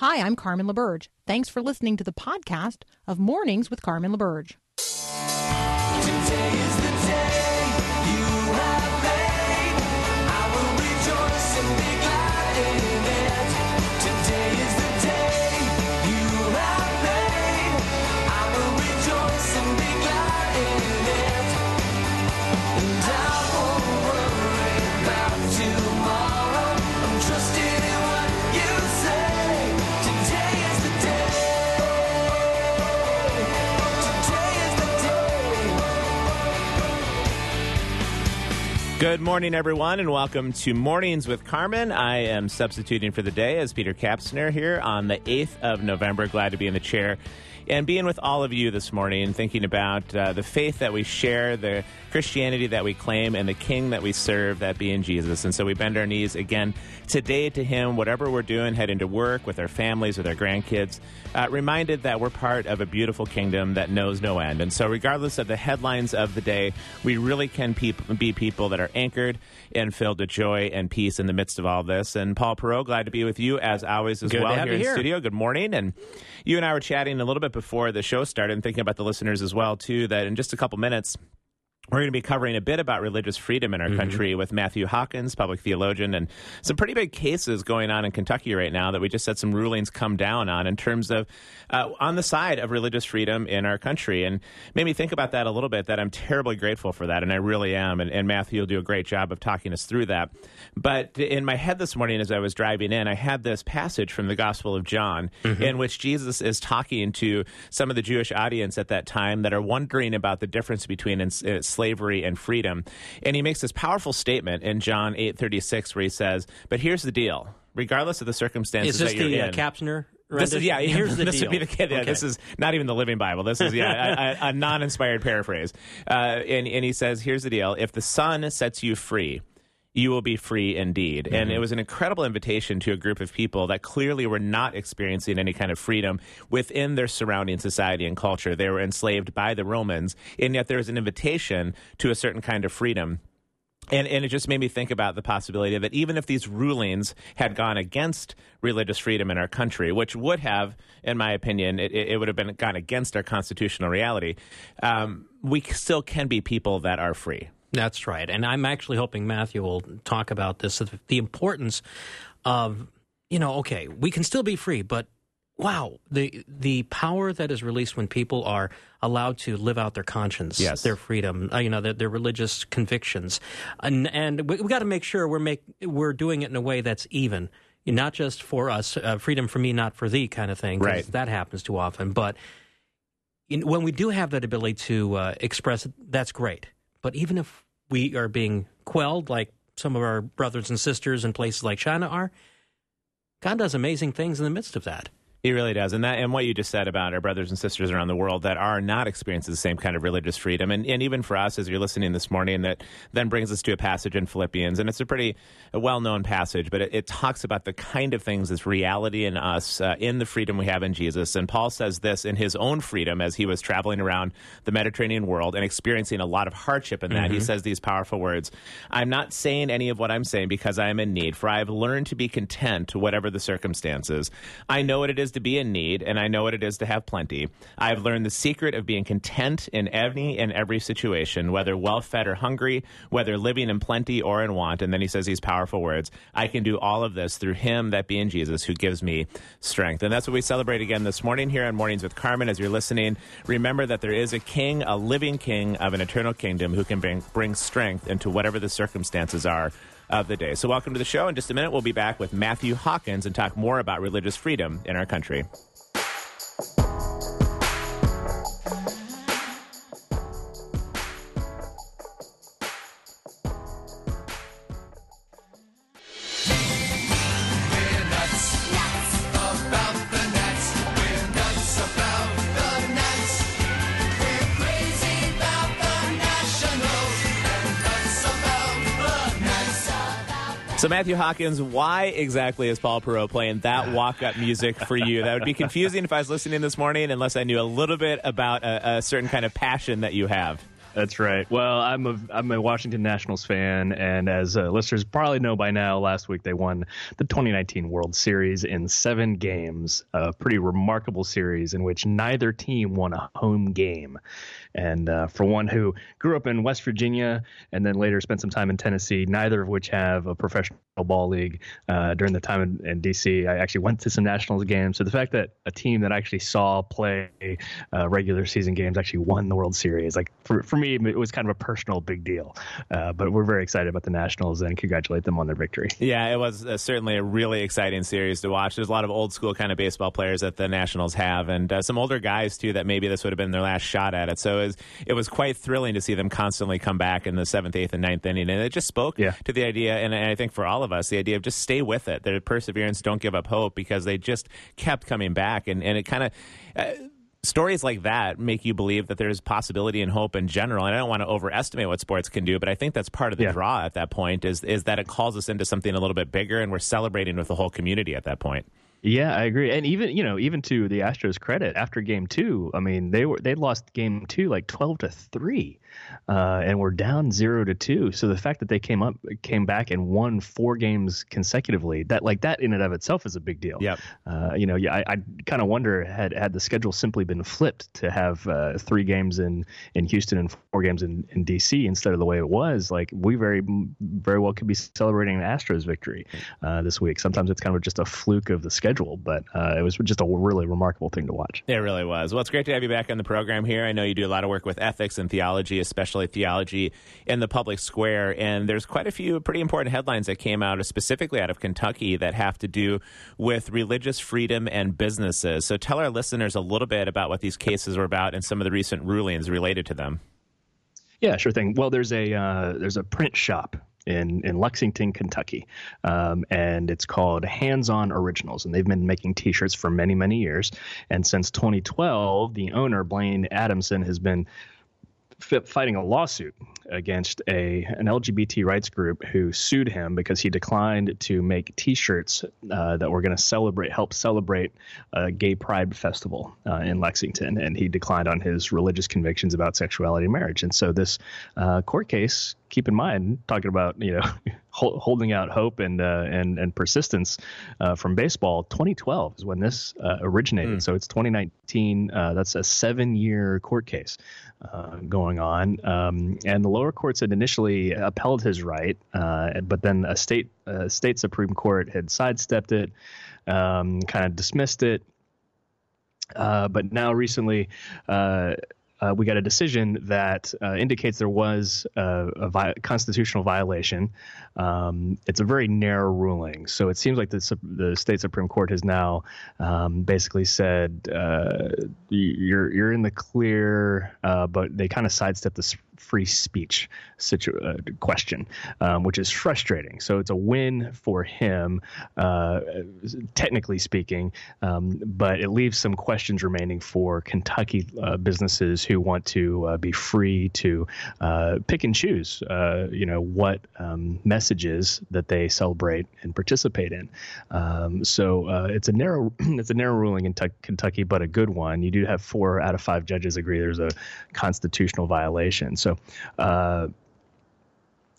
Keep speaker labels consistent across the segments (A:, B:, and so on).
A: Hi, I'm Carmen LaBerge. Thanks for listening to the podcast of Mornings with Carmen LaBerge.
B: Good morning, everyone, and welcome to Mornings with Carmen. I am substituting for the day as Peter Kapsner here on the 8th of November. Glad to be in the chair and being with all of you this morning, thinking about uh, the faith that we share, the Christianity that we claim, and the King that we serve, that being Jesus. And so we bend our knees again today to Him, whatever we're doing, heading to work with our families, with our grandkids, uh, reminded that we're part of a beautiful kingdom that knows no end. And so, regardless of the headlines of the day, we really can peop- be people that are anchored and filled with joy and peace in the midst of all this. And Paul Perot, glad to be with you as always as
C: Good
B: well here in
C: here.
B: studio. Good morning. And you and I were chatting a little bit before the show started and thinking about the listeners as well, too, that in just a couple minutes, we're going to be covering a bit about religious freedom in our country with Matthew Hawkins, public theologian, and some pretty big cases going on in Kentucky right now that we just had some rulings come down on in terms of uh, on the side of religious freedom in our country. And made me think about that a little bit, that I'm terribly grateful for that, and I really am. And, and Matthew will do a great job of talking us through that. But in my head this morning as I was driving in, I had this passage from the Gospel of John in which Jesus is talking to some of the Jewish audience at that time that are wondering about the difference between uh, slavery and freedom. And he makes this powerful statement in John 8:36 where he says, "But here's the deal. Regardless of the circumstances
C: Is this
B: that you're
C: the uh,
B: in,
C: Kapsner?
B: this is yeah.
C: Here's the
B: this
C: deal.
B: would be the kid. Yeah,
C: Okay.
B: This is not even the Living Bible. This is yeah a, a, a non-inspired paraphrase. Uh, and and he says, "Here's the deal: If the Son sets you free." You will be free indeed. And
C: Mm-hmm.
B: it was an incredible invitation to a group of people that clearly were not experiencing any kind of freedom within their surrounding society and culture. They were enslaved by the Romans, and yet there was an invitation to a certain kind of freedom. And, and it just made me think about the possibility that even if these rulings had gone against religious freedom in our country, which would have, in my opinion, it, it would have been gone against our constitutional reality, um, we still can be people that are free.
C: That's right. And I'm actually hoping Matthew will talk about this the importance of, you know, okay, we can still be free, but wow, the the power that is released when people are allowed to live out their conscience,
B: Yes.
C: their freedom, uh, you know, their, their religious convictions. And, and we, we got to make sure we're make we're doing it in a way that's even. Not just for us, uh, freedom for me, not for thee, kind of thing.
B: Right.
C: That happens too often. But in, when we do have that ability to uh, express it, that's great. But even if we are being quelled, like some of our brothers and sisters in places like China are, God does amazing things in the midst of that.
B: He really does, and that and what you just said about our brothers and sisters around the world that are not experiencing the same kind of religious freedom, and, and even for us as you're listening this morning, that then brings us to a passage in Philippians, and it's a pretty well-known passage, but it, it talks about the kind of things that's reality in us uh, in the freedom we have in Jesus. And Paul says this in his own freedom as he was traveling around the Mediterranean world and experiencing a lot of hardship in that. He says these powerful words: "I'm not saying any of what I'm saying because I am in need, for I have learned to be content, to whatever the circumstances. I know what it is to be in need, and I know what it is to have plenty. I have learned the secret of being content in any and every situation, whether well fed or hungry, whether living in plenty or in want. And then he says these powerful words I can do all of this through him, that being Jesus, who gives me strength. And that's what we celebrate again this morning here on Mornings with Carmen. As you're listening, remember that there is a king, a living king of an eternal kingdom who can bring, bring strength into whatever the circumstances are of the day. So, welcome to the show. In just a minute, we'll be back with Matthew Hawkins and talk more about religious freedom in our country. Matthew Hawkins, why exactly is Paul Perot playing that walk up music for you? That would be confusing if I was listening this morning unless I knew a little bit about a, a certain kind of passion that you have.
D: That's right. Well, I'm a I'm a Washington Nationals fan, and as uh, listeners probably know by now, last week they won the 2019 World Series in seven games. A pretty remarkable series in which neither team won a home game. And uh, for one who grew up in West Virginia and then later spent some time in Tennessee, neither of which have a professional ball league uh, during the time in, in DC, I actually went to some Nationals games. So the fact that a team that I actually saw play uh, regular season games actually won the World Series, like for, for me, it was kind of a personal big deal. Uh, but we're very excited about the Nationals and congratulate them on their victory.
B: Yeah, it was uh, certainly a really exciting series to watch. There's a lot of old school kind of baseball players that the Nationals have, and uh, some older guys too that maybe this would have been their last shot at it. So it was, it was quite thrilling to see them constantly come back in the seventh, eighth, and ninth inning, and it just spoke
D: Yeah.
B: to the idea, and I think for all of us, the idea of just stay with it, their perseverance, don't give up hope, because they just kept coming back, and and it kind of. Uh, Stories like that make you believe that there's possibility and hope in general. And I don't want to overestimate what sports can do, but I think that's part of the
D: Yeah.
B: draw at that point is is that it calls us into something a little bit bigger, and we're celebrating with the whole community at that point.
D: Yeah, I agree. And even you know, even to the Astros' credit, after Game Two, I mean, they were they lost Game Two like twelve to three, uh, and were down zero to two. So the fact that they came up, came back, and won four games consecutively, that like that in and of itself is a big deal.
B: Yep.
D: Uh, you know, yeah, I, I kind of wonder had had the schedule simply been flipped to have uh, three games in in Houston and four games in, in DC instead of the way it was, like we very very well could be celebrating an Astros victory uh, this week. Sometimes it's kind of just a fluke of the schedule, but uh, it was just a really remarkable thing to watch.
B: It really was. Well, it's great to have you back on the program here. I know you do a lot of work with ethics and theology, especially theology in the public square. And there's quite a few pretty important headlines that came out, specifically out of Kentucky, that have to do with religious freedom and businesses. So tell our listeners a little bit about what these cases were about and some of the recent rulings related to them.
D: Yeah, sure thing. Well, there's a uh, there's a print shop in in Lexington, Kentucky, um, and it's called Hands On Originals, and they've been making T-shirts for many many years. And since 2012, the owner Blaine Adamson has been fi- fighting a lawsuit against a an LGBT rights group who sued him because he declined to make T-shirts uh, that were going to celebrate, help celebrate a gay pride festival uh, in Lexington, and he declined on his religious convictions about sexuality and marriage. And so this uh, court case, keep in mind, talking about you know holding out hope and uh, and and persistence uh, from baseball. 2012 is when this uh, originated. So it's 2019. Uh, that's a seven-year court case uh, going on, um, and the lower courts had initially upheld his right, uh, but then a state state supreme court had sidestepped it, um, kind of dismissed it. Uh, but now recently, uh, we got a decision that uh, indicates there was uh, a vi- constitutional violation. Um, it's a very narrow ruling, so it seems like the, the state supreme court has now um, basically said uh, you're you're in the clear, uh, but they kind of sidestep this free speech situ- uh, question, um, which is frustrating. So it's a win for him, uh, technically speaking, um, but it leaves some questions remaining for Kentucky uh, businesses who want to uh, be free to uh, pick and choose, uh, you know, what um, messages that they celebrate and participate in. Um, so it's a narrow, it's a narrow ruling in Tuck- Kentucky, but a good one. You do have four out of five judges agree there's a constitutional violation. So uh,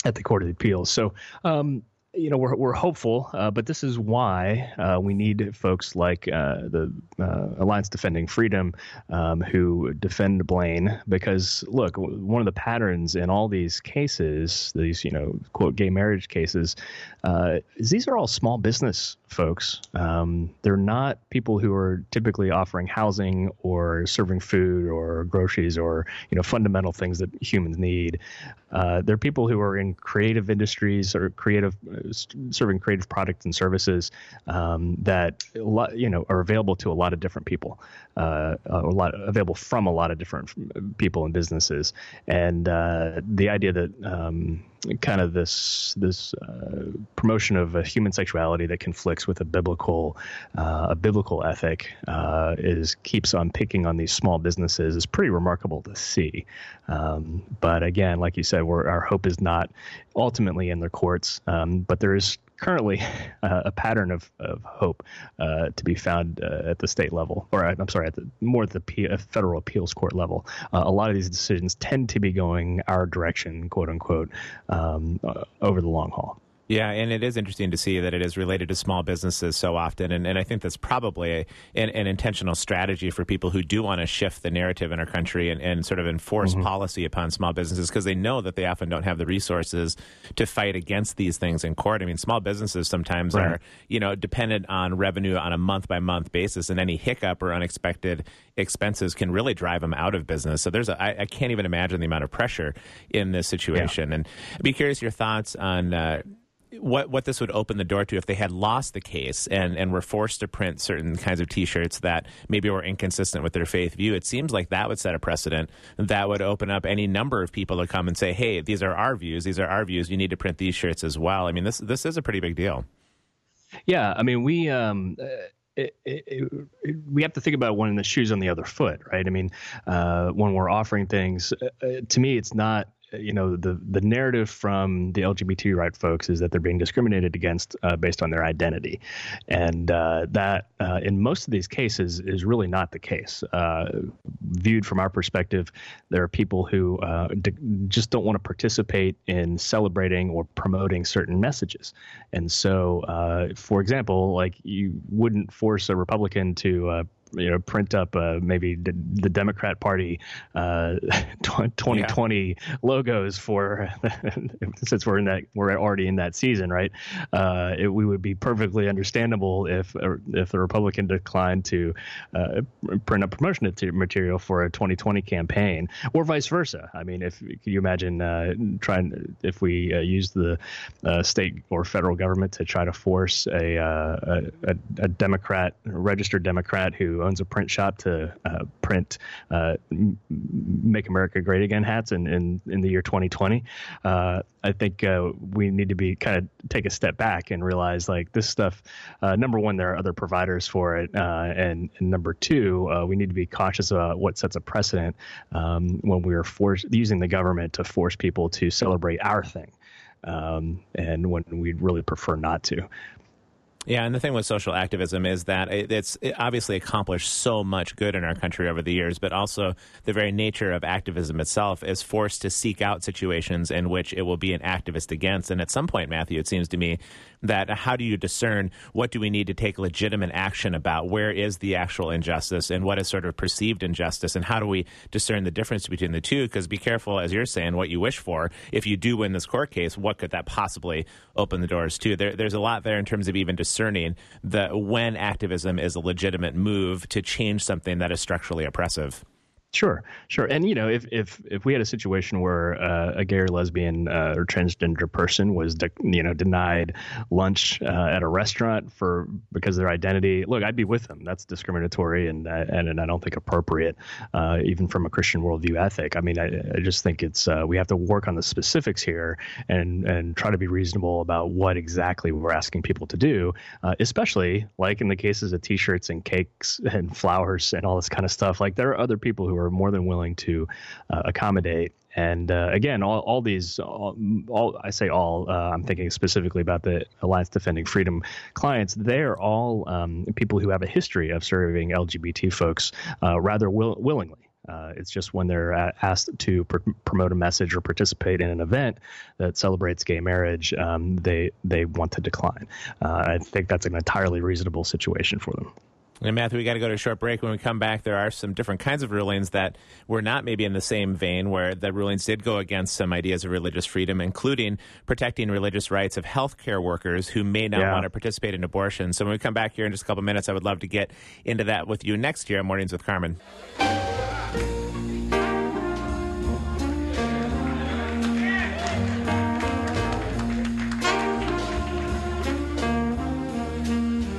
D: at the Court of Appeals. So, um, you know, we're, we're hopeful, uh, but this is why uh, we need folks like uh, the uh, Alliance Defending Freedom um, who defend Blaine. Because, look, one of the patterns in all these cases, these, you know, quote, gay marriage cases, uh, is these are all small business folks. Um, they're not people who are typically offering housing or serving food or groceries or, you know, fundamental things that humans need. Uh, they're people who are in creative industries or creative, uh, serving creative products and services um, that you know are available to a lot of different people, uh, a lot available from a lot of different people and businesses. And uh, the idea that um, kind of this this uh, promotion of a human sexuality that conflicts with a biblical uh, a biblical ethic uh, is keeps on picking on these small businesses is pretty remarkable to see. Um, but again, like you said, our hope is not ultimately in the courts, um, but there is currently uh, a pattern of, of hope uh, to be found uh, at the state level, or I'm sorry, at the more at the P- uh, federal appeals court level. Uh, a lot of these decisions tend to be going our direction, quote unquote, um, over the long haul.
B: Yeah, and it is interesting to see that it is related to small businesses so often. And, and I think that's probably a, an, an intentional strategy for people who do want to shift the narrative in our country and, and sort of enforce policy upon small businesses because they know that they often don't have the resources to fight against these things in court. I mean, small businesses sometimes
D: Right.
B: are, you know, dependent on revenue on a month by month basis, and any hiccup or unexpected expenses can really drive them out of business. So there's a, I, I can't even imagine the amount of pressure in this situation. And I'd be curious your thoughts on. Uh, what what this would open the door to if they had lost the case and, and were forced to print certain kinds of T-shirts that maybe were inconsistent with their faith view. It seems like that would set a precedent that would open up any number of people to come and say, "Hey, these are our views. These are our views. You need to print these shirts as well." I mean, this this is a pretty big deal.
D: Yeah, I mean, we um, uh, it, it, it, we have to think about one in the shoes on the other foot, right? I mean, uh, when we're offering things, uh, uh, to me, it's not. You know, the the narrative from the LGBT right folks is that they're being discriminated against uh, based on their identity, and uh, that uh, in most of these cases is really not the case. Uh, viewed from our perspective, there are people who uh, d- just don't want to participate in celebrating or promoting certain messages. And so, uh, for example, like you wouldn't force a Republican to you know print up uh, maybe the, the Democrat Party uh, 2020 logos for since we're in that we're already in that season, right? Uh, it, we would be perfectly understandable if if the Republican declined to uh, print up promotion material for a 2020 campaign, or vice versa. I mean, if can you imagine uh, trying if we uh, use the uh, state or federal government to try to force a, uh, a, a Democrat, a registered Democrat who owns a print shop to uh, print uh, "Make America Great Again" hats in in, in the year 2020. Uh, I think uh, we need to be kind of take a step back and realize like this stuff. Uh, number one, there are other providers for it, and, and number two, we need to be cautious about what sets a precedent um, when we are using the government to force people to celebrate our thing, um, and when we'd really prefer not to.
B: Yeah, and the thing with social activism is that it, it's it obviously accomplished so much good in our country over the years, but also the very nature of activism itself is forced to seek out situations in which it will be an activist against. And at some point, Matthew, it seems to me that how do you discern what do we need to take legitimate action about? Where is the actual injustice and what is sort of perceived injustice? And how do we discern the difference between the two? Because be careful, as you're saying, what you wish for. If you do win this court case, what could that possibly open the doors to? There, there's a lot there in terms of even discerning the when activism is a legitimate move to change something that is structurally oppressive.
D: Sure, sure, and you know, if if if we had a situation where uh, a gay or lesbian uh, or transgender person was, de- you know, denied lunch uh, at a restaurant for because of their identity, look, I'd be with them. That's discriminatory and uh, and, and I don't think appropriate, uh, even from a Christian worldview ethic. I mean, I, I just think it's uh, we have to work on the specifics here and and try to be reasonable about what exactly we're asking people to do, especially like in the cases of T-shirts and cakes and flowers and all this kind of stuff. Like there are other people who more than willing to uh, accommodate. And uh, again, all, all these, all, all I say all, uh, I'm thinking specifically about the Alliance Defending Freedom clients. They're all um, people who have a history of serving LGBT folks uh, rather will, willingly. Uh, it's just when they're asked to pr- promote a message or participate in an event that celebrates gay marriage, um, they they want to decline. Uh, I think that's an entirely reasonable situation for them.
B: And Matthew, we got to go to a short break. When we come back, there are some different kinds of rulings that were not maybe in the same vein, where the rulings did go against some ideas of religious freedom, including protecting religious rights of healthcare workers who may not
D: Yeah.
B: want to participate in abortion. So when we come back here in just a couple minutes, I would love to get into that with you next year on Mornings with Carmen.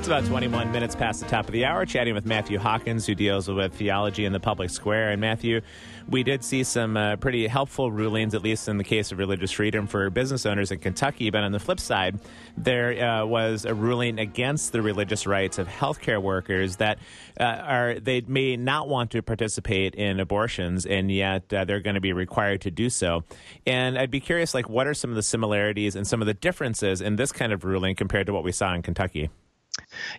B: It's about 21 minutes past the top of the hour, chatting with Matthew Hawkins, who deals with theology in the public square. And Matthew, we did see some uh, pretty helpful rulings, at least in the case of religious freedom for business owners in Kentucky. But on the flip side, there uh, was a ruling against the religious rights of healthcare workers that uh, are they may not want to participate in abortions, and yet uh, they're going to be required to do so. And I'd be curious, like, what are some of the similarities and some of the differences in this kind of ruling compared to what we saw in Kentucky?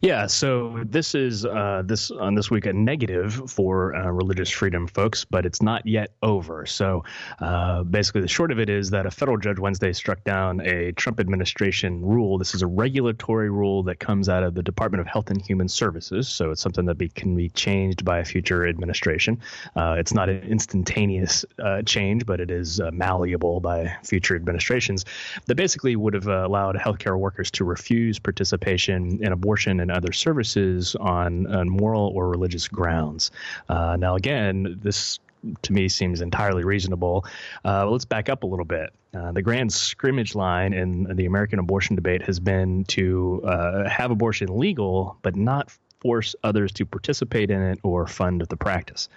D: Yeah, so this is uh, this on this week a negative for uh, religious freedom folks, but it's not yet over. So uh, basically, the short of it is that a federal judge Wednesday struck down a Trump administration rule. This is a regulatory rule that comes out of the Department of Health and Human Services. So it's something that be, can be changed by a future administration. Uh, it's not an instantaneous uh, change, but it is uh, malleable by future administrations. That basically would have allowed healthcare workers to refuse participation in abortion and other services on, on moral or religious grounds. Uh, now, again, this to me seems entirely reasonable. Uh, let's back up a little bit. Uh, the grand scrimmage line in the American abortion debate has been to uh, have abortion legal, but not force others to participate in it or fund the practice.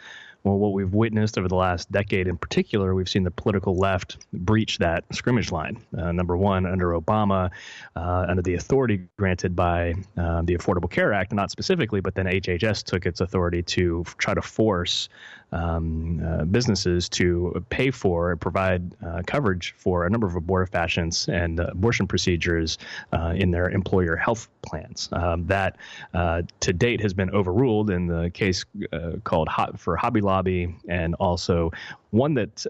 D: Well, what we've witnessed over the last decade in particular, we've seen the political left breach that scrimmage line. Uh, number one, under Obama, uh, under the authority granted by uh, the Affordable Care Act, not specifically, but then HHS took its authority to f- try to force um, uh, businesses to pay for and provide uh, coverage for a number of abortifacients and uh, abortion procedures in their employer health plans. Um, that to date has been overruled in the case called for Hobby Lobby and also one that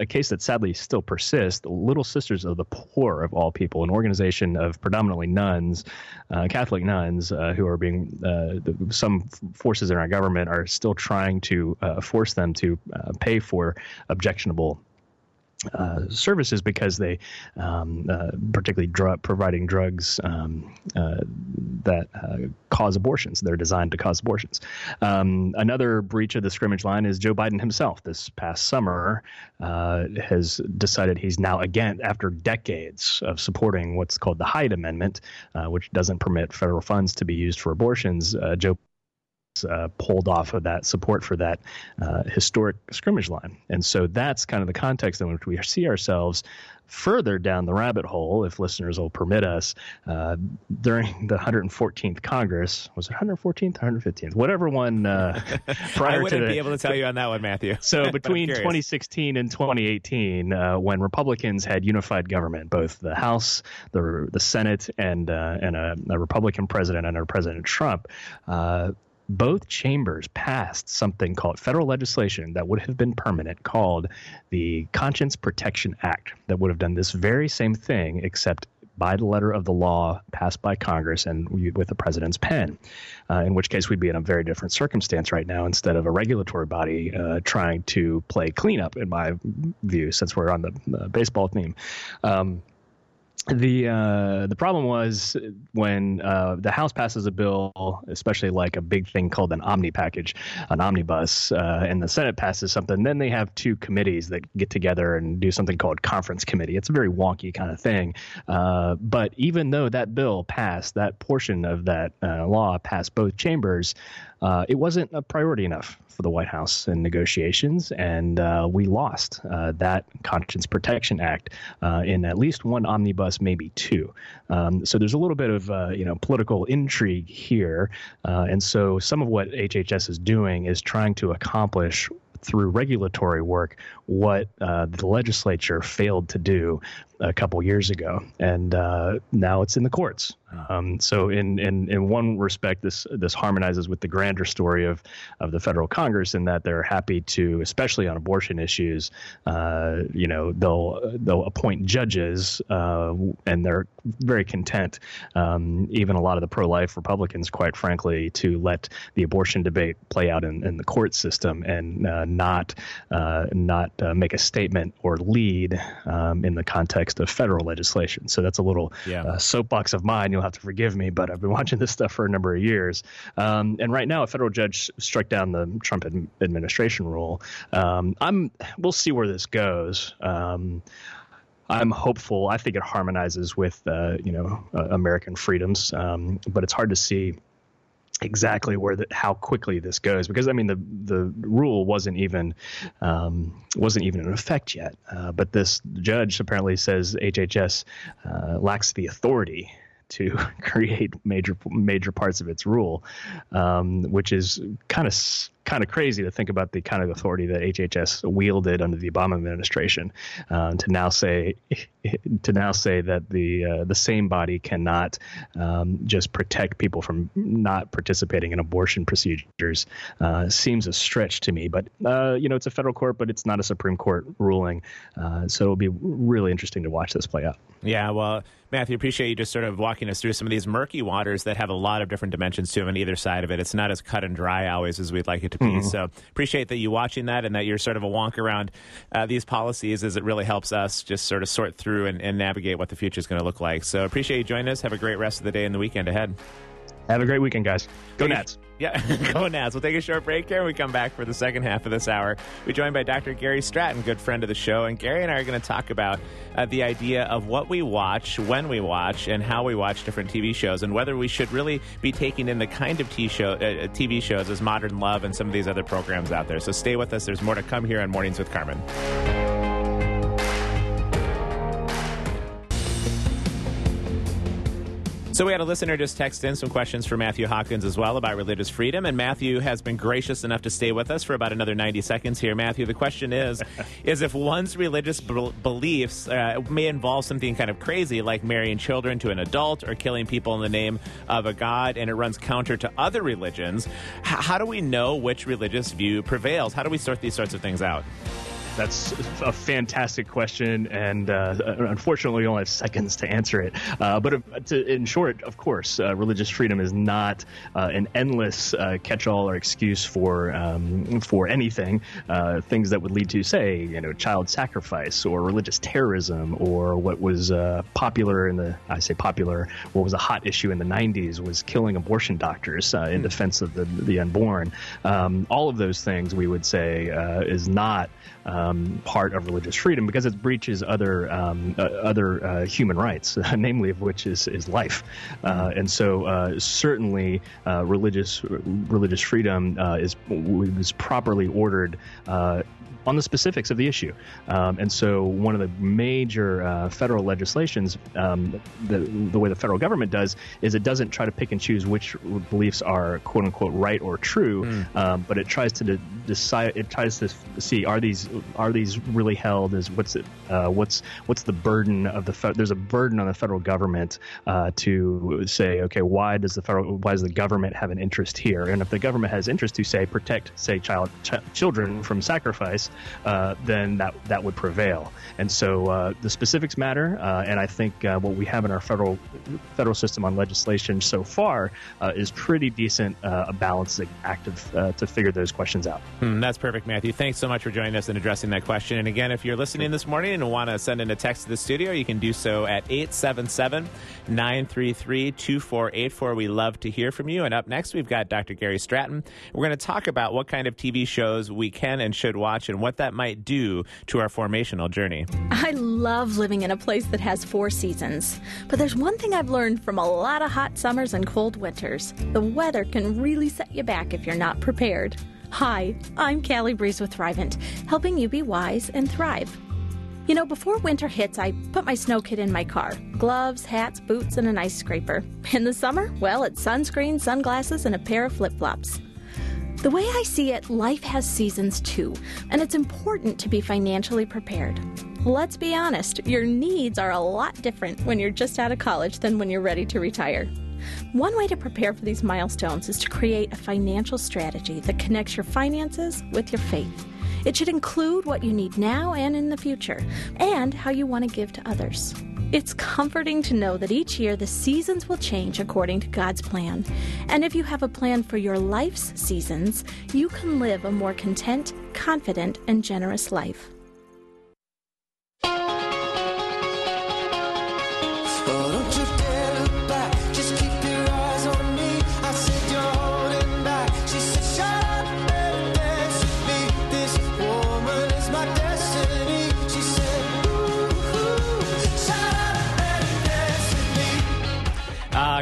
D: a case that sadly still persists the little sisters of the poor of all people an organization of predominantly nuns uh, catholic nuns uh, who are being uh, some forces in our government are still trying to uh, force them to uh, pay for objectionable uh, services because they, um, uh, particularly drug, providing drugs um, uh, that uh, cause abortions. They're designed to cause abortions. Um, another breach of the scrimmage line is Joe Biden himself. This past summer, uh, has decided he's now again, after decades of supporting what's called the Hyde Amendment, uh, which doesn't permit federal funds to be used for abortions. Joe uh, pulled off of that support for that uh, historic scrimmage line. And so that's kind of the context in which we see ourselves further down the rabbit hole, if listeners will permit us, uh, during the 114th Congress. Was it 114th, 115th? Whatever one uh, prior to that
B: I wouldn't
D: to the,
B: be able to tell you on that one, Matthew.
D: so between 2016 and 2018, uh, when Republicans had unified government, both the House, the the Senate, and uh, and a, a Republican president under President Trump. Both chambers passed something called federal legislation that would have been permanent called the Conscience Protection Act that would have done this very same thing except by the letter of the law passed by Congress and with the president's pen, uh, in which case we'd be in a very different circumstance right now instead of a regulatory body uh, trying to play cleanup, in my view, since we're on the uh, baseball theme. Um, the uh, the problem was when uh, the House passes a bill, especially like a big thing called an omni package, an omnibus, uh, and the Senate passes something. Then they have two committees that get together and do something called conference committee. It's a very wonky kind of thing. Uh, but even though that bill passed, that portion of that uh, law passed both chambers, uh, it wasn't a priority enough for the White House in negotiations, and uh, we lost uh, that Conscience Protection Act uh, in at least one omnibus, maybe two. Um, so there's a little bit of uh, you know political intrigue here, uh, and so some of what HHS is doing is trying to accomplish through regulatory work what uh, the legislature failed to do a couple years ago, and uh, now it's in the courts. Um, so, in, in in one respect, this this harmonizes with the grander story of of the federal Congress in that they're happy to, especially on abortion issues, uh, you know, they'll they'll appoint judges, uh, and they're very content. Um, even a lot of the pro life Republicans, quite frankly, to let the abortion debate play out in, in the court system and uh, not uh, not uh, make a statement or lead um, in the context of federal legislation. So that's a little
B: Yeah.
D: uh, soapbox of mine. You'll have to forgive me, but I've been watching this stuff for a number of years. Um, and right now, a federal judge struck down the Trump ad- administration rule. Um, I'm. We'll see where this goes. Um, I'm hopeful. I think it harmonizes with uh, you know uh, American freedoms, um, but it's hard to see exactly where the, how quickly this goes because I mean the the rule wasn't even um, wasn't even in effect yet. Uh, but this judge apparently says HHS uh, lacks the authority to create major major parts of its rule, um, which is kind of kind of crazy to think about the kind of authority that HHS wielded under the Obama administration uh, to now say to now say that the uh, the same body cannot um, just protect people from not participating in abortion procedures uh, seems a stretch to me. But uh, you know, it's a federal court, but it's not a Supreme Court ruling, uh, so it'll be really interesting to watch this play out.
B: Yeah, well, Matthew, appreciate you just sort of walking us through some of these murky waters that have a lot of different dimensions to them on either side of it. It's not as cut and dry always as we'd like it to be. So appreciate that you watching that and that you're sort of a wonk around uh, these policies as it really helps us just sort of sort through and, and navigate what the future is going to look like. So appreciate you joining us. Have a great rest of the day and the weekend ahead.
D: Have a great weekend, guys. Go Nats.
B: Yeah, go Nats. We'll take a short break here. When we come back for the second half of this hour. We're joined by Dr. Gary Stratton, good friend of the show. And Gary and I are going to talk about uh, the idea of what we watch, when we watch, and how we watch different TV shows, and whether we should really be taking in the kind of show, uh, TV shows as Modern Love and some of these other programs out there. So stay with us. There's more to come here on Mornings with Carmen. So we had a listener just text in some questions for Matthew Hawkins as well about religious freedom, and Matthew has been gracious enough to stay with us for about another 90 seconds here. Matthew, the question is, is if one's religious b- beliefs uh, may involve something kind of crazy, like marrying children to an adult or killing people in the name of a god, and it runs counter to other religions, h- how do we know which religious view prevails? How do we sort these sorts of things out?
D: That's a fantastic question, and uh, unfortunately, we only have seconds to answer it. Uh, but to, in short, of course, uh, religious freedom is not uh, an endless uh, catch-all or excuse for um, for anything. Uh, things that would lead to, say, you know, child sacrifice or religious terrorism, or what was popular in the I say popular, what was a hot issue in the '90s was killing abortion doctors in defense of the the unborn. Um, all of those things, we would say, is not um, part of religious freedom because it breaches other um, uh, other uh, human rights, namely of which is is life. Uh, and so, uh, certainly, uh, religious religious freedom uh, is is properly ordered on the specifics of the issue. Um, and so, one of the major uh, federal legislations, um, the, the way the federal government does, is it doesn't try to pick and choose which beliefs are quote unquote right or true, um, but it tries to de- decide. It tries to see are these are these really held as what's it uh, what's what's the burden of the fe- there's a burden on the federal government uh, to say okay why does the federal why does the government have an interest here and if the government has interest to say protect say child ch- children from sacrifice uh, then that that would prevail. And so uh, the specifics matter, uh, and I think uh, what we have in our federal federal system on legislation so far uh, is pretty decent, a balancing act to figure those questions out.
B: Hmm, that's perfect, Matthew. Thanks so much for joining us and addressing that question. And again, if you're listening this morning and want to send in a text to the studio, you can do so at 877 933 2484. We love to hear from you. And up next, we've got Dr. Gary Stratton. We're going to talk about what kind of TV shows we can and should watch and what that might do to our formational journey.
E: I love living in a place that has four seasons. But there's one thing I've learned from a lot of hot summers and cold winters the weather can really set you back if you're not prepared. Hi, I'm Callie Breeze with Thrivent, helping you be wise and thrive. You know, before winter hits, I put my snow kit in my car gloves, hats, boots, and an ice scraper. In the summer, well, it's sunscreen, sunglasses, and a pair of flip flops. The way I see it, life has seasons too, and it's important to be financially prepared. Let's be honest, your needs are a lot different when you're just out of college than when you're ready to retire. One way to prepare for these milestones is to create a financial strategy that connects your finances with your faith. It should include what you need now and in the future, and how you want to give to others. It's comforting to know that each year the seasons will change according to God's plan. And if you have a plan for your life's seasons, you can live a more content, confident, and generous life.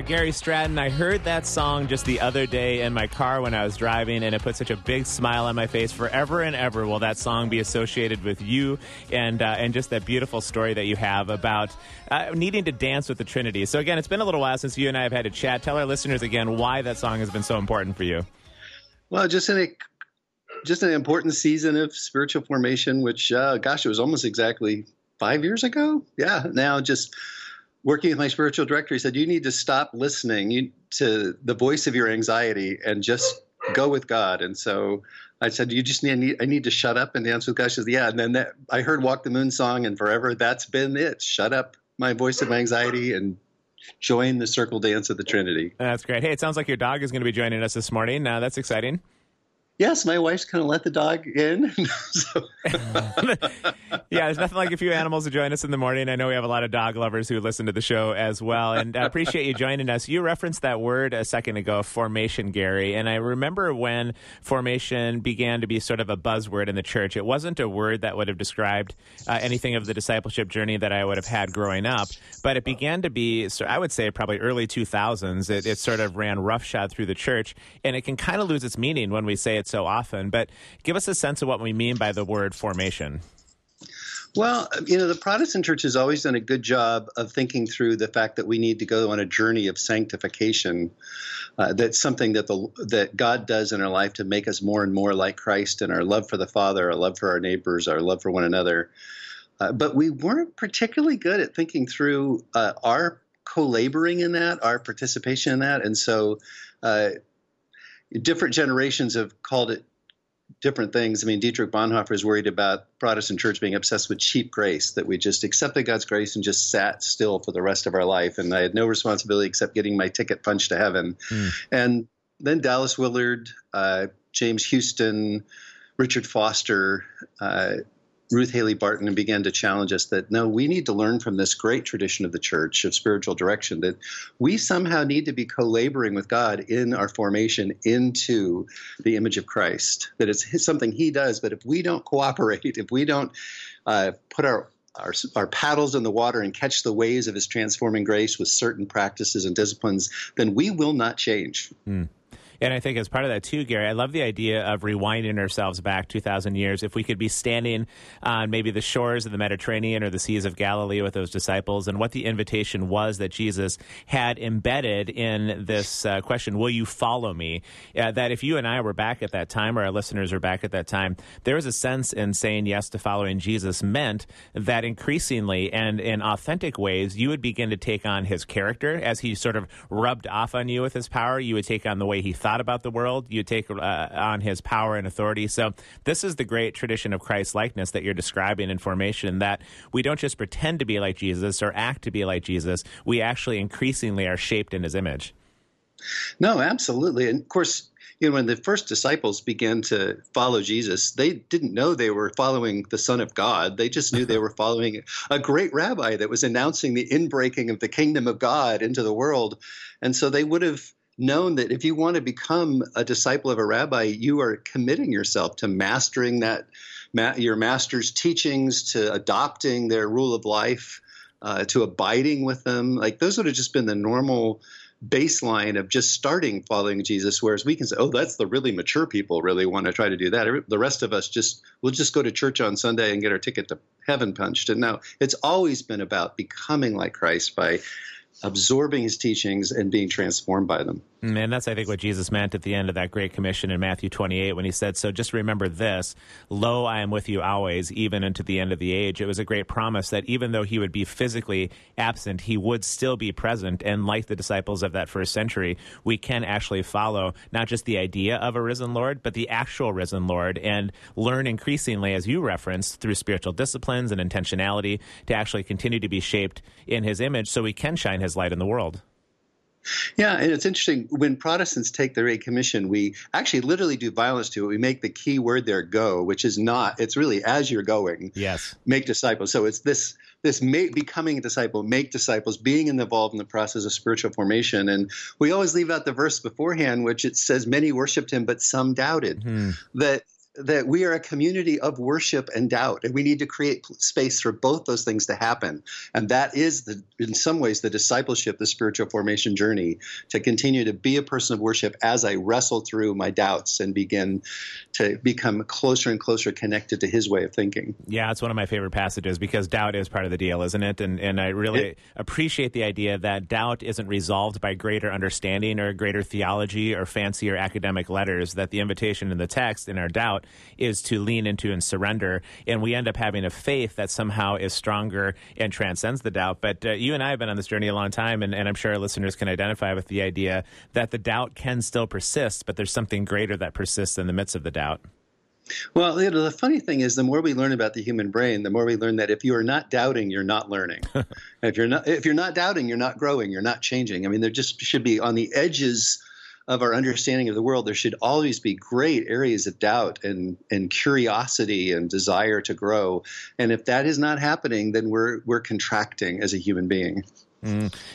B: Gary Stratton. I heard that song just the other day in my car when I was driving, and it put such a big smile on my face. Forever and ever will that song be associated with you and uh, and just that beautiful story that you have about uh, needing to dance with the Trinity. So again, it's been a little while since you and I have had a chat. Tell our listeners again why that song has been so important for you.
F: Well, just in a just an important season of spiritual formation, which uh, gosh, it was almost exactly five years ago. Yeah, now just working with my spiritual director, he said you need to stop listening to the voice of your anxiety and just go with God. And so I said, you just need, I need, to shut up and dance with God. She said, yeah. And then that, I heard Walk the Moon song and forever that's been it. Shut up my voice of my anxiety and join the circle dance of the Trinity.
B: That's great. Hey, it sounds like your dog is going to be joining us this morning. Uh, that's exciting.
F: Yes, my wife's kind of let the dog in.
B: yeah, there's nothing like a few animals to join us in the morning. I know we have a lot of dog lovers who listen to the show as well, and I appreciate you joining us. You referenced that word a second ago, formation, Gary, and I remember when formation began to be sort of a buzzword in the church. It wasn't a word that would have described uh, anything of the discipleship journey that I would have had growing up, but it began to be, so I would say, probably early 2000s. It, it sort of ran roughshod through the church, and it can kind of lose its meaning when we say it so often. But give us a sense of what we mean by the word formation.
F: Well, you know, the Protestant church has always done a good job of thinking through the fact that we need to go on a journey of sanctification. Uh, that's something that the that God does in our life to make us more and more like Christ in our love for the Father, our love for our neighbors, our love for one another. Uh, but we weren't particularly good at thinking through uh, our co-laboring in that, our participation in that, and so uh, different generations have called it different things. I mean, Dietrich Bonhoeffer is worried about Protestant church being obsessed with cheap grace, that we just accepted God's grace and just sat still for the rest of our life. And I had no responsibility except getting my ticket punched to heaven. And then Dallas Willard, uh, James Houston, Richard Foster, uh, Ruth Haley Barton and began to challenge us that no, we need to learn from this great tradition of the church of spiritual direction that we somehow need to be co laboring with God in our formation into the image of Christ. That it's something He does, but if we don't cooperate, if we don't uh, put our our, our paddles in the water and catch the waves of his transforming grace with certain practices and disciplines, then we will not change.
B: And I think as part of that too, Gary, I love the idea of rewinding ourselves back 2,000 years. If we could be standing on maybe the shores of the Mediterranean or the seas of Galilee with those disciples, and what the invitation was that Jesus had embedded in this uh, question, Will you follow me? Uh, that if you and I were back at that time, or our listeners were back at that time, there was a sense in saying yes to following Jesus meant that increasingly and in authentic ways, you would begin to take on his character as he sort of rubbed off on you with his power. You would take on the way he thought about the world. You take uh, on his power and authority. So this is the great tradition of Christ likeness that you're describing in formation. That we don't just pretend to be like Jesus or act to be like Jesus. We actually increasingly are shaped in His image.
F: No, absolutely. And of course, you know, when the first disciples began to follow Jesus, they didn't know they were following the Son of God. They just knew they were following a great rabbi that was announcing the inbreaking of the kingdom of God into the world. And so they would have known that if you want to become a disciple of a rabbi, you are committing yourself to mastering that your master's teachings, to adopting their rule of life, uh, to abiding with them. Like those would have just been the normal baseline of just starting following Jesus. Whereas we can say, oh, that's the really mature people really want to try to do that. The rest of us just we'll just go to church on Sunday and get our ticket to heaven punched. And no, it's always been about becoming like Christ by absorbing his teachings and being transformed by them.
B: And that's, I think, what Jesus meant at the end of that Great Commission in Matthew 28 when he said, So just remember this Lo, I am with you always, even unto the end of the age. It was a great promise that even though he would be physically absent, he would still be present. And like the disciples of that first century, we can actually follow not just the idea of a risen Lord, but the actual risen Lord and learn increasingly, as you referenced, through spiritual disciplines and intentionality to actually continue to be shaped in his image so we can shine his light in the world.
F: Yeah, and it's interesting when Protestants take the Great Commission, we actually literally do violence to it. We make the key word there "go," which is not. It's really as you're going.
B: Yes.
F: Make disciples. So it's this this make, becoming a disciple, make disciples, being involved in the process of spiritual formation. And we always leave out the verse beforehand, which it says, "Many worshipped him, but some doubted." Hmm. That that we are a community of worship and doubt, and we need to create space for both those things to happen. And that is, the, in some ways, the discipleship, the spiritual formation journey to continue to be a person of worship as I wrestle through my doubts and begin to become closer and closer connected to His way of thinking.
B: Yeah, it's one of my favorite passages because doubt is part of the deal, isn't it? And and I really
F: It-
B: appreciate the idea that doubt isn't resolved by greater understanding or greater theology or fancier academic letters. That the invitation in the text in our doubt is to lean into and surrender, and we end up having a faith that somehow is stronger and transcends the doubt. But uh, you and I have been on this journey a long time, and, and I'm sure our listeners can identify with the idea that the doubt can still persist, but there's something greater that persists in the midst of the doubt.
F: Well, you know, the funny thing is, the more we learn about the human brain, the more we learn that if you are not doubting, you're not learning. if you're not, if you're not doubting, you're not growing, you're not changing. I mean, there just should be on the edges of our understanding of the world. There should always be great areas of doubt and and curiosity and desire to grow. And if that is not happening, then we're we're contracting as a human being.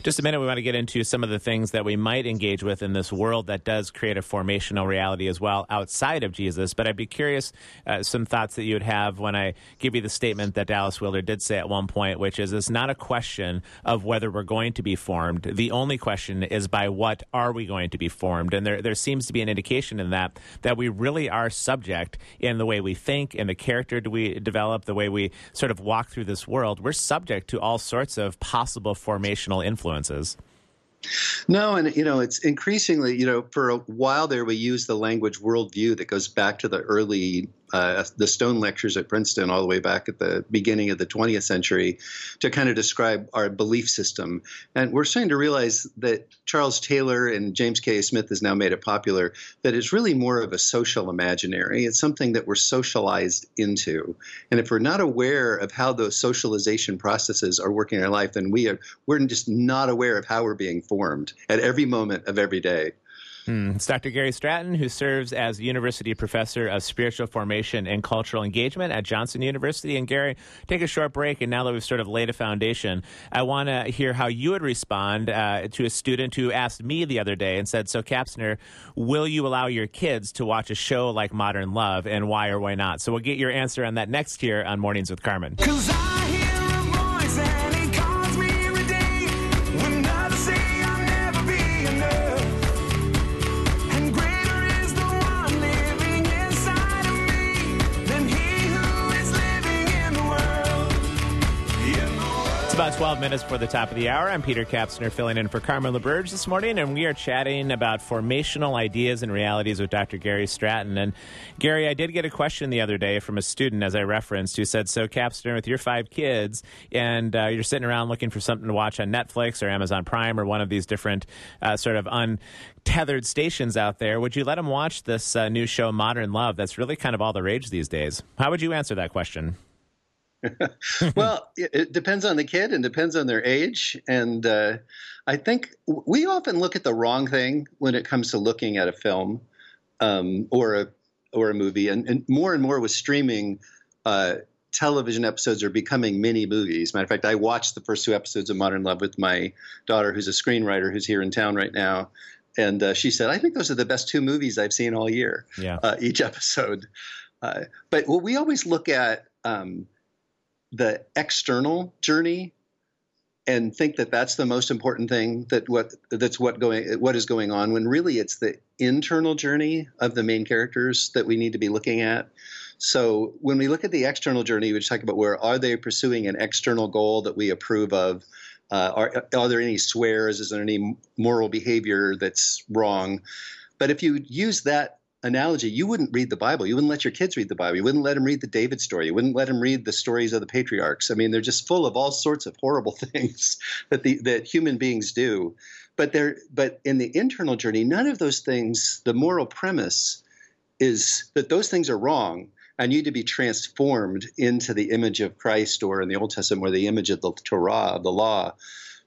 B: Just a minute, we want to get into some of the things that we might engage with in this world that does create a formational reality as well outside of Jesus. But I'd be curious uh, some thoughts that you would have when I give you the statement that Dallas Willard did say at one point, which is it's not a question of whether we're going to be formed. The only question is by what are we going to be formed? And there, there seems to be an indication in that that we really are subject in the way we think, in the character we develop, the way we sort of walk through this world. We're subject to all sorts of possible formational influences.
F: No, and you know, it's increasingly, you know, for a while there, we used the language worldview that goes back to the early, uh, the Stone lectures at Princeton, all the way back at the beginning of the 20th century, to kind of describe our belief system. And we're starting to realize that Charles Taylor and James K. Smith has now made it popular that it's really more of a social imaginary. It's something that we're socialized into. And if we're not aware of how those socialization processes are working in our life, then we are we're just not aware of how we're being formed at every moment of every day.
B: It's Dr. Gary Stratton, who serves as University Professor of Spiritual Formation and Cultural Engagement at Johnson University. And Gary, take a short break. And now that we've sort of laid a foundation, I want to hear how you would respond uh, to a student who asked me the other day and said, So, Kapsner, will you allow your kids to watch a show like Modern Love, and why or why not? So, we'll get your answer on that next year on Mornings with Carmen. 12 minutes before the top of the hour. I'm Peter Kapsner filling in for Carmen LaBerge this morning, and we are chatting about formational ideas and realities with Dr. Gary Stratton. And Gary, I did get a question the other day from a student, as I referenced, who said, So, Kapsner, with your five kids, and uh, you're sitting around looking for something to watch on Netflix or Amazon Prime or one of these different uh, sort of untethered stations out there, would you let them watch this uh, new show, Modern Love, that's really kind of all the rage these days? How would you answer that question?
F: well, it, it depends on the kid and depends on their age. And uh, I think we often look at the wrong thing when it comes to looking at a film um, or a or a movie. And, and more and more with streaming, uh, television episodes are becoming mini movies. Matter of fact, I watched the first two episodes of Modern Love with my daughter, who's a screenwriter who's here in town right now. And uh, she said, I think those are the best two movies I've seen all year,
B: Yeah.
F: uh, each episode. Uh, but what we always look at um, the external journey and think that that's the most important thing that what that's what going what is going on when really it's the internal journey of the main characters that we need to be looking at. So when we look at the external journey we talk about where are they pursuing an external goal that we approve of? Uh, are, are there any swears? Is there any moral behavior that's wrong? But if you use that analogy, you wouldn't read the Bible. You wouldn't let your kids read the Bible. You wouldn't let them read the David story. You wouldn't let them read the stories of the patriarchs. I mean, they're just full of all sorts of horrible things that the that human beings do. But they're but in the internal journey, none of those things. The moral premise is that those things are wrong and need to be transformed into the image of Christ, or in the Old Testament, or the image of the Torah, of the law.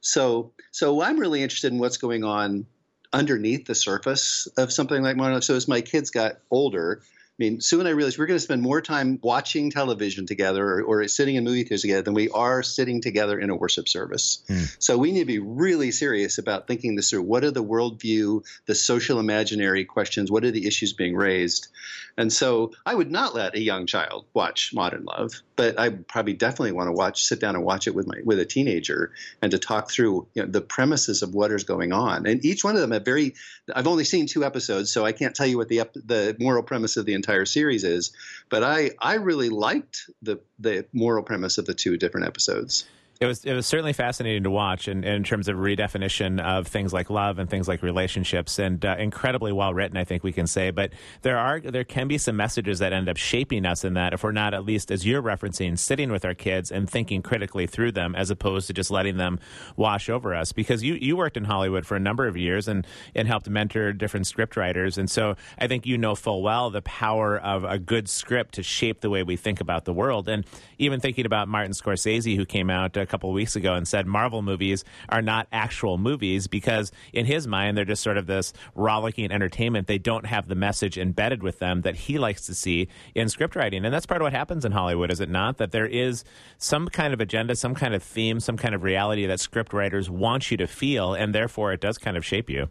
F: So, so I'm really interested in what's going on underneath the surface of something like modern. So as my kids got older, I mean, Sue and I realized we're going to spend more time watching television together or, or sitting in movie theaters together than we are sitting together in a worship service. Hmm. So we need to be really serious about thinking this through. What are the worldview, the social imaginary questions? What are the issues being raised? And so I would not let a young child watch Modern Love, but I probably definitely want to watch, sit down and watch it with my with a teenager and to talk through you know, the premises of what is going on. And each one of them have very. I've only seen two episodes, so I can't tell you what the the moral premise of the entire series is. But I I really liked the the moral premise of the two different episodes.
B: It was it was certainly fascinating to watch, in, in terms of redefinition of things like love and things like relationships, and uh, incredibly well written. I think we can say, but there are there can be some messages that end up shaping us in that if we're not at least as you're referencing, sitting with our kids and thinking critically through them, as opposed to just letting them wash over us. Because you you worked in Hollywood for a number of years and and helped mentor different script writers, and so I think you know full well the power of a good script to shape the way we think about the world. And even thinking about Martin Scorsese, who came out couple weeks ago and said Marvel movies are not actual movies because in his mind they're just sort of this rollicking entertainment. They don't have the message embedded with them that he likes to see in script writing. And that's part of what happens in Hollywood, is it not? That there is some kind of agenda, some kind of theme, some kind of reality that script writers want you to feel, and therefore it does kind of shape you.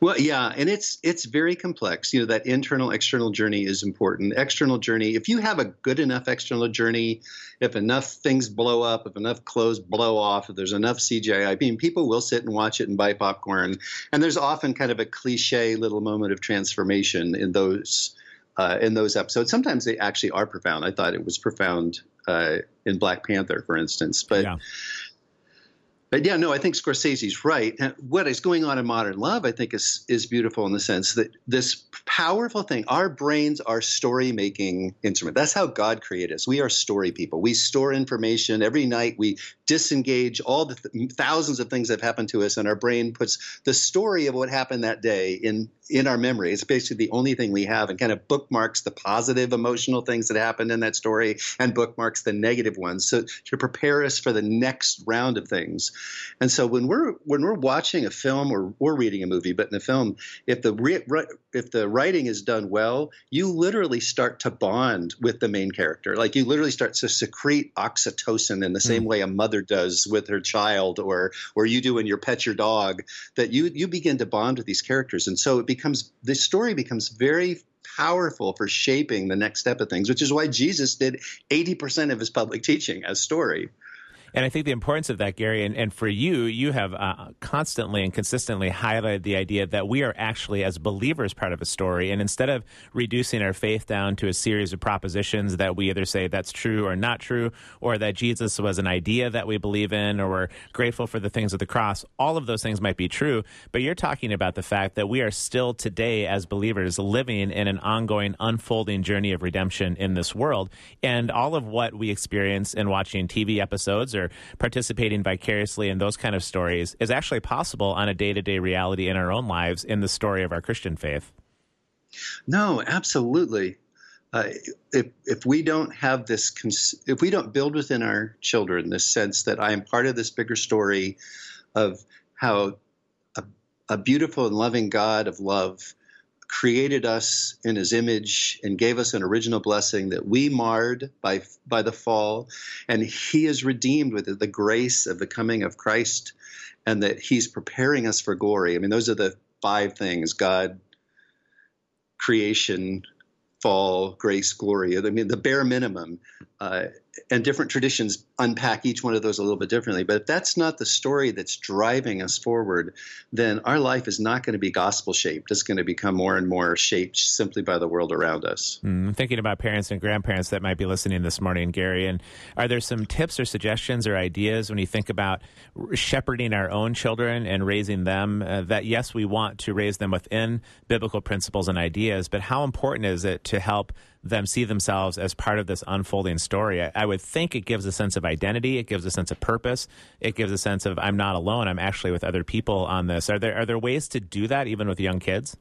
F: Well, yeah, and it's it's very complex. You know, that internal external journey is important. External journey, if you have a good enough external journey, if enough things blow up, if enough clothes blow off, if there's enough CGI, I mean, people will sit and watch it and buy popcorn. And there's often kind of a cliche little moment of transformation in those uh, in those episodes. Sometimes they actually are profound. I thought it was profound uh, in Black Panther, for instance, but.
B: Yeah.
F: But yeah, no, I think Scorsese's right. What is going on in modern love, I think, is is beautiful in the sense that this powerful thing, our brains are story making instrument. That's how God created us. We are story people. We store information every night. We disengage all the th- thousands of things that have happened to us, and our brain puts the story of what happened that day in in our memory. It's basically the only thing we have, and kind of bookmarks the positive emotional things that happened in that story, and bookmarks the negative ones, so to prepare us for the next round of things. And so when we're when we're watching a film or we're reading a movie, but in the film, if the re, if the writing is done well, you literally start to bond with the main character. Like you literally start to secrete oxytocin in the same mm. way a mother does with her child, or or you do when you pet your dog. That you you begin to bond with these characters, and so it becomes the story becomes very powerful for shaping the next step of things, which is why Jesus did 80% of his public teaching as story.
B: And I think the importance of that, Gary, and, and for you, you have uh, constantly and consistently highlighted the idea that we are actually, as believers, part of a story. And instead of reducing our faith down to a series of propositions that we either say that's true or not true, or that Jesus was an idea that we believe in, or we're grateful for the things of the cross, all of those things might be true. But you're talking about the fact that we are still today, as believers, living in an ongoing, unfolding journey of redemption in this world. And all of what we experience in watching TV episodes participating vicariously in those kind of stories is actually possible on a day to day reality in our own lives in the story of our Christian faith.
F: No, absolutely. Uh, if if we don't have this, cons- if we don't build within our children this sense that I am part of this bigger story of how a, a beautiful and loving God of love created us in His image and gave us an original blessing that we marred by by the fall, and He is redeemed with the grace of the coming of Christ, and that He's preparing us for glory. I mean, those are the five things: God, creation, fall, grace, glory. I mean, the bare minimum. Uh, and different traditions unpack each one of those a little bit differently. But if that's not the story that's driving us forward, then our life is not going to be gospel shaped. It's going to become more and more shaped simply by the world around us.
B: Mm, I'm thinking about parents and grandparents that might be listening this morning, Gary. And are there some tips or suggestions or ideas when you think about shepherding our own children and raising them? Uh, that yes, we want to raise them within biblical principles and ideas, but how important is it to help them see themselves as part of this unfolding story? I, I would think it gives a sense of identity. It gives a sense of purpose. It gives a sense of I'm not alone. I'm actually with other people on this. Are there are there ways to do that even with young kids?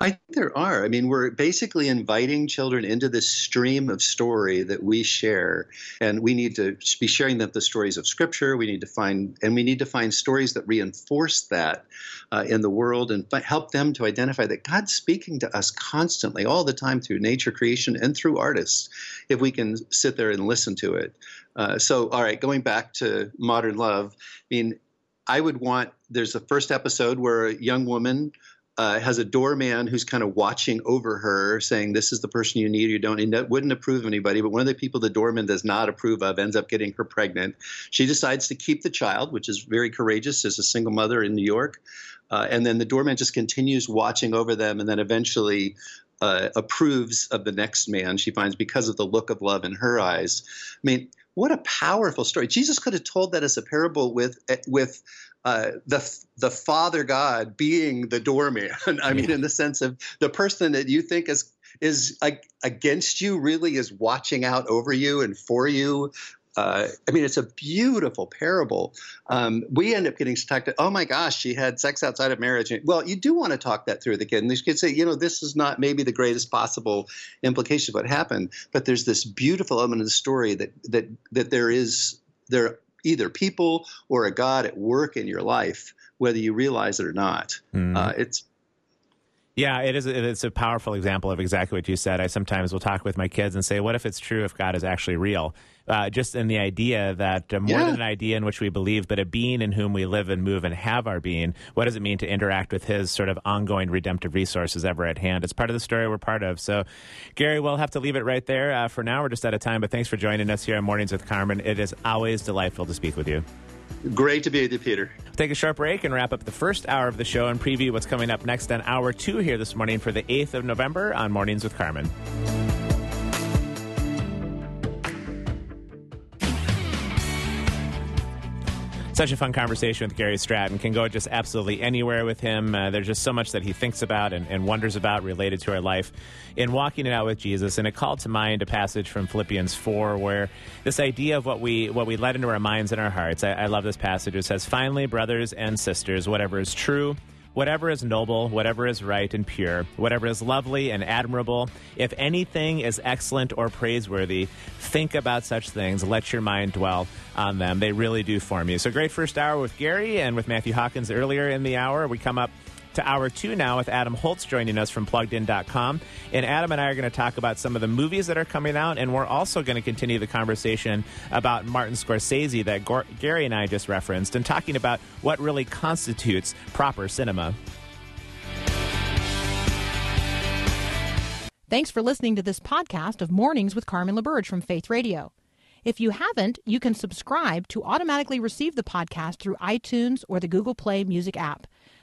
F: I think there are. I mean, we're basically inviting children into this stream of story that we share, and we need to be sharing them the stories of Scripture. We need to find, and we need to find stories that reinforce that uh, in the world and help them to identify that God's speaking to us constantly, all the time through nature creation and through artists. If we can sit there and listen to it. Uh, so, all right, going back to modern love. I mean, I would want. There's the first episode where a young woman uh, has a doorman who's kind of watching over her, saying, "This is the person you need. You don't." And wouldn't approve of anybody, but one of the people the doorman does not approve of ends up getting her pregnant. She decides to keep the child, which is very courageous as a single mother in New York. Uh, and then the doorman just continues watching over them, and then eventually uh, approves of the next man she finds because of the look of love in her eyes. I mean, what a powerful story! Jesus could have told that as a parable with with uh, the the Father God being the doorman. I mean, in the sense of the person that you think is is like against you really is watching out over you and for you. Uh, I mean, it's a beautiful parable. Um, we end up getting stuck to, oh my gosh, she had sex outside of marriage. Well, you do want to talk that through with the kid. And these kids say, you know, this is not maybe the greatest possible implication of what happened, but there's this beautiful element of the story that that that there is there either people or a God at work in your life, whether you realize it or not. Uh, it's
B: Yeah, it is. It's a powerful example of exactly what you said. I sometimes will talk with my kids and say, "What if it's true? If God is actually real?" Uh, just in the idea that uh, more
F: Yeah.
B: than an idea in which we believe, but a being in whom we live and move and have our being. What does it mean to interact with His sort of ongoing redemptive resources ever at hand? It's part of the story we're part of. So, Gary, we'll have to leave it right there uh, for now. We're just out of time, but thanks for joining us here on Mornings with Carmen. It is always delightful to speak with you.
F: Great to be with you, Peter.
B: Take a short break and wrap up the first hour of the show and preview what's coming up next on hour two here this morning for the 8th of November on Mornings with Carmen. Such a fun conversation with Gary Stratton. Can go just absolutely anywhere with him. Uh, there's just so much that he thinks about and, and wonders about related to our life in walking it out with Jesus. And it called to mind a passage from Philippians 4 where this idea of what we what we let into our minds and our hearts. I, I love this passage. It says, Finally, brothers and sisters, whatever is true, Whatever is noble, whatever is right and pure, whatever is lovely and admirable, if anything is excellent or praiseworthy, think about such things. Let your mind dwell on them. They really do form you. So, great first hour with Gary and with Matthew Hawkins earlier in the hour. We come up to hour two now with Adam Holz joining us from pluggedin.com. And Adam and I are going to talk about some of the movies that are coming out, and we're also going to continue the conversation about Martin Scorsese that Gary and I just referenced, and talking about what really constitutes proper cinema.
A: Thanks for listening to this podcast of Mornings with Carmen LaBerge from Faith Radio. If you haven't, you can subscribe to automatically receive the podcast through iTunes or the Google Play Music app.